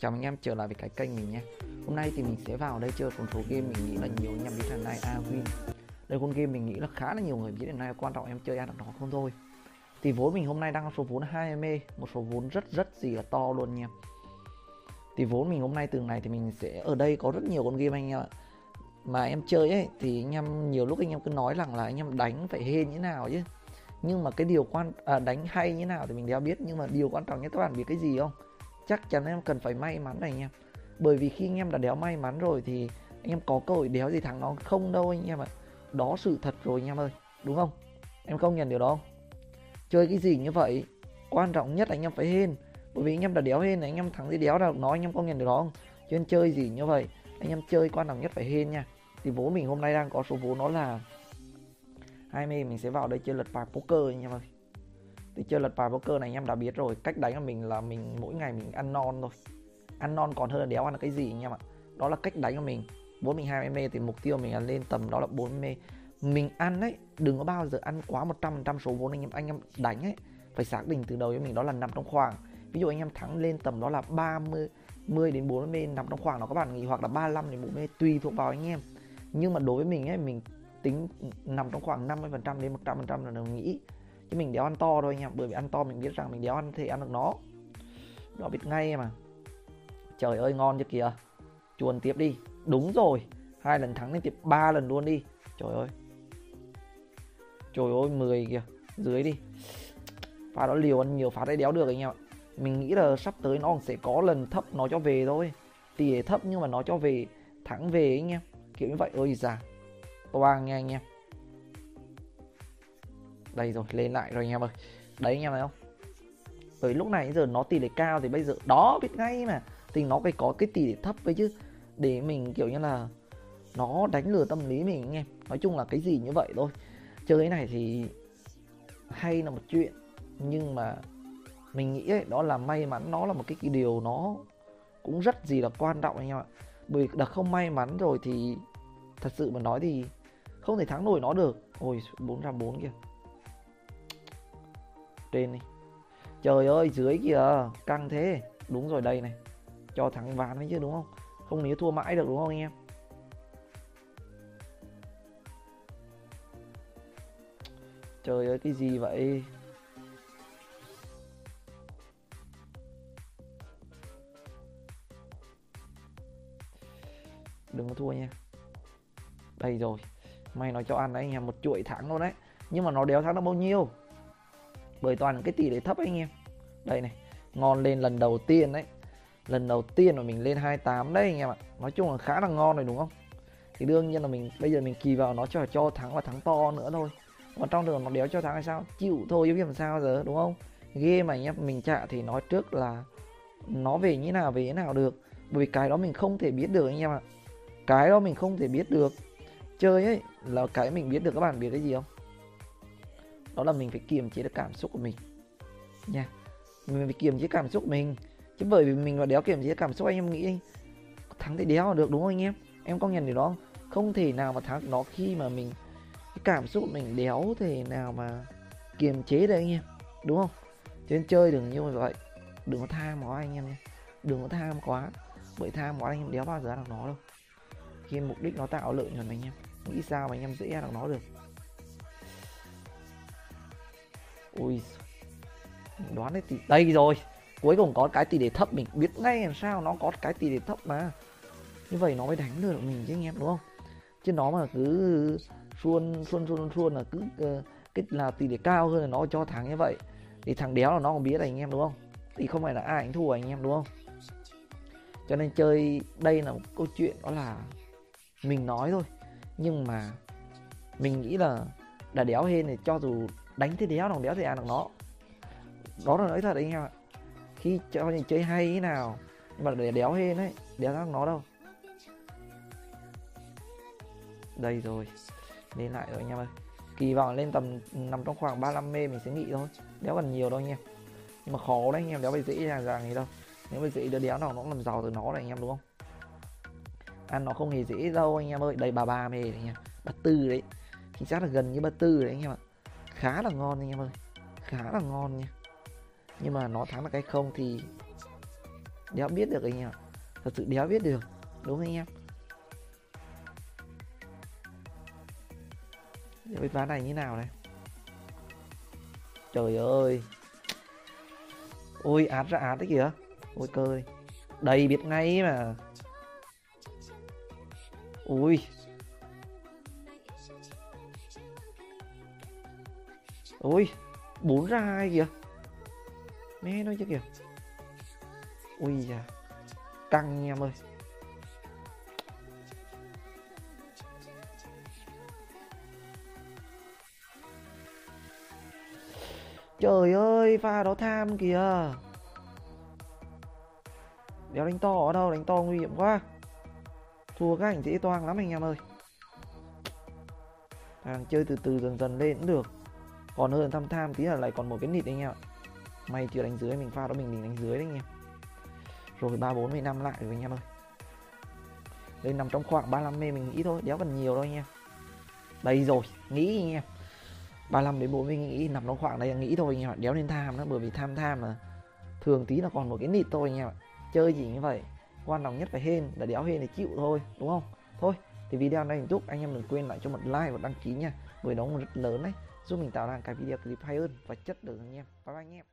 Chào anh em trở lại với cái kênh mình nhé. Hôm nay thì mình sẽ vào đây chơi một số game mình nghĩ là nhiều anh em biết là này avin Đây con game mình nghĩ là khá là nhiều người biết hiện nay quan trọng em chơi ăn được nó không thôi. Thì vốn mình hôm nay đang có số vốn 2 m Một số vốn rất rất gì là to luôn nha. Thì vốn mình hôm nay từ này thì mình sẽ ở đây có rất nhiều con game anh em ạ. Mà em chơi ấy thì anh em nhiều lúc anh em cứ nói rằng là anh em đánh phải hên như nào chứ. Nhưng mà cái điều quan à, đánh hay như nào thì mình đéo biết nhưng mà điều quan trọng nhất các bạn biết cái gì không? Chắc chắn em cần phải may mắn này anh em bởi vì khi anh em đã đéo may mắn rồi thì anh em có cơ hội đéo gì thắng nó không đâu anh em ạ đó sự thật rồi anh em ơi đúng không em công nhận điều đó không chơi cái gì như vậy quan trọng nhất là anh em phải hên bởi vì anh em đã đéo hên anh em thắng thì đéo nào nói anh em công nhận điều đó không cho nên chơi gì như vậy anh em chơi quan trọng nhất phải hên nha thì vốn mình hôm nay đang có số vốn nó là hai mươi mình sẽ vào đây chơi lật bài poker anh em ơi thì chơi lật bài poker này anh em đã biết rồi. Cách đánh của mình là mình, mỗi ngày mình ăn non thôi. Ăn non còn hơn là đéo ăn là cái gì anh em ạ? Đó là cách đánh của mình. Vốn mình 20 mê thì mục tiêu mình là lên tầm đó là 40 mê. Mình ăn ấy, đừng có bao giờ ăn quá 100 trăm số vốn anh em anh em đánh ấy. Phải xác định từ đầu cho mình đó là nằm trong khoảng. Ví dụ anh em thắng lên tầm đó là 30 10 đến 40 mê, nằm trong khoảng đó các bạn nghĩ hoặc là 35 đến 40 mê, tùy thuộc vào anh em. Nhưng mà đối với mình ấy, mình tính nằm trong khoảng 50% đến 100% là mình nghĩ chứ mình đéo ăn to thôi anh em bởi vì ăn to mình biết rằng mình đéo ăn thì ăn được nó. Nó biết ngay mà. Trời ơi, ngon chứ kìa? Chuồn tiếp đi. Đúng rồi. Hai lần thắng lên tiếp, ba lần luôn đi. Trời ơi. Trời ơi 10 kìa. Dưới đi. Pha đó liều, ăn nhiều phá đấy đéo được anh em ạ. Mình nghĩ là sắp tới nó sẽ có lần thấp nó cho về thôi. Tỷ thấp nhưng mà nó cho về, thắng về anh em. Kiểu như vậy. Ơi già toang nha anh em đây rồi lên lại rồi anh em ơi. Đấy anh em thấy không? Bởi lúc này giờ nó tỷ lệ cao thì bây giờ đó biết ngay mà. Thì nó phải có cái tỷ lệ thấp với chứ. Để mình kiểu như là nó đánh lừa tâm lý mình anh em. Nói chung là cái gì như vậy thôi. Chơi cái này thì hay là một chuyện. Nhưng mà mình nghĩ ấy, đó là may mắn nó là một cái, điều nó cũng rất gì là quan trọng anh em ạ. Bởi đã không may mắn rồi thì thật sự mà nói thì không thể thắng nổi nó được. Ôi bốn trăm bốn kìa trên đi. Trời ơi, dưới kìa, căng thế. Đúng rồi, đây này. Cho thắng ván ấy chứ, đúng không? Không nếu thua mãi được, đúng không anh em? Trời ơi, cái gì vậy? Đừng có thua nha. Đây rồi. Mày nói cho ăn đấy, anh em, một chuỗi thắng luôn đấy. Nhưng mà nó đéo thắng được bao nhiêu? Bởi toàn cái tỷ lệ thấp anh em. Đây này, ngon lên lần đầu tiên đấy. Lần đầu tiên mà mình lên 28 đấy anh em ạ. Nói chung là khá là ngon rồi đúng không? Thì đương nhiên là mình, bây giờ mình kỳ vào nó cho cho thắng và thắng to nữa thôi. Còn trong trường nó đéo cho thắng hay sao? Chịu thôi chứ làm sao giờ, đúng không? Game mà anh em, mình chạ thì nói trước là nó về như nào, về như nào được. Bởi vì cái đó mình không thể biết được anh em ạ. Cái đó mình không thể biết được. Chơi ấy, là cái mình biết được, các bạn biết cái gì không? Đó là mình phải kiềm chế được cảm xúc của mình. Nha. Mình phải kiềm chế cảm xúc của mình. Chứ bởi vì mình mà đéo kiềm chế cảm xúc, anh em nghĩ thắng thì đéo là được, đúng không anh em? Em công nhận điều đó không? Không thể nào mà thắng nó khi mà mình, cái cảm xúc của mình đéo thể nào mà kiềm chế được anh em. Đúng không? Cho nên chơi đừng như vậy. Đừng có tham quá anh em nhé. Đừng có tham quá. Bởi tham quá anh em đéo bao giờ ăn được nó đâu. Khi mục đích nó tạo lợi nhuận anh em. Nghĩ sao mà anh em dễ ăn được nó được. Ui đoán đấy tỷ đây rồi. Cuối cùng có cái tỷ lệ thấp mình biết ngay làm sao nó có cái tỷ lệ thấp mà. Như vậy nó mới đánh được mình chứ anh em đúng không? Chứ nó mà cứ xuôn xuôn xuôn xuôn là cứ uh, cái là tỷ lệ cao hơn là nó cho thắng như vậy. Thì thằng đéo là nó còn biết là anh em đúng không? Thì không phải là ai anh thua anh em đúng không? Cho nên chơi đây là một câu chuyện đó là mình nói thôi. Nhưng mà mình nghĩ là đã đéo hên thì cho dù đánh thế đéo nào đéo thì ăn được nó. Đó là nói thật anh em ạ. Khi cho mình chơi hay thế nào, nhưng mà để đéo hên ấy, đéo ăn nó đâu. Đây rồi, lên lại rồi anh em ơi. Kỳ vọng lên tầm nằm trong khoảng 35 mê mình sẽ nghĩ thôi. Đéo cần nhiều đâu anh em. Nhưng mà khó đấy anh em, đéo phải dễ dàng dàng gì đâu. Nếu mà dễ đứa đéo nào nó làm giàu từ nó này anh em đúng không? Ăn nó không hề dễ đâu anh em ơi. Đây bà ba mê này nha bà tư đấy. Chính xác là gần như bà tư đấy anh em ạ khá là ngon anh em ơi. Khá là ngon nha. Nhưng mà nó thắng được cái không thì đéo biết được anh em ạ. Thật sự đéo biết được, đúng không anh em? Cái ván này như nào này? Trời ơi. Ôi, át ra át đấy kìa. Ôi cơ đầy biết ngay mà. Ui. Ôi, bốn ra 2 kìa. Mẹ nói chứ kìa. Ui da, căng nha em ơi. Trời ơi, pha đó tham kìa. Đéo đánh to ở đâu, đánh to nguy hiểm quá. Thua các anh dễ toang lắm anh em ơi. Thằng chơi từ từ dần dần lên cũng được còn hơn tham tham tí là lại còn một cái nịt anh em ạ. May chưa đánh dưới, mình pha đó mình mình đánh dưới đấy anh em. Rồi ba bốn mươi năm lại rồi anh em ơi. Đây nằm trong khoảng 35 mê mình nghĩ thôi, đéo cần nhiều đâu anh em. Đây rồi, nghĩ anh em. 35 đến 40 nghĩ, nằm trong khoảng đây nghĩ thôi anh em ạ, đéo nên tham nữa bởi vì tham tham mà thường tí là còn một cái nịt thôi anh em ạ. Chơi gì như vậy, quan trọng nhất phải hên, là đéo hên thì chịu thôi, đúng không? Thôi, thì video này mình chúc anh em đừng quên lại cho một like và đăng ký nha. Bởi đó rất lớn đấy giúp mình tạo ra cái video clip hay hơn và chất lượng anh em bye bye anh em.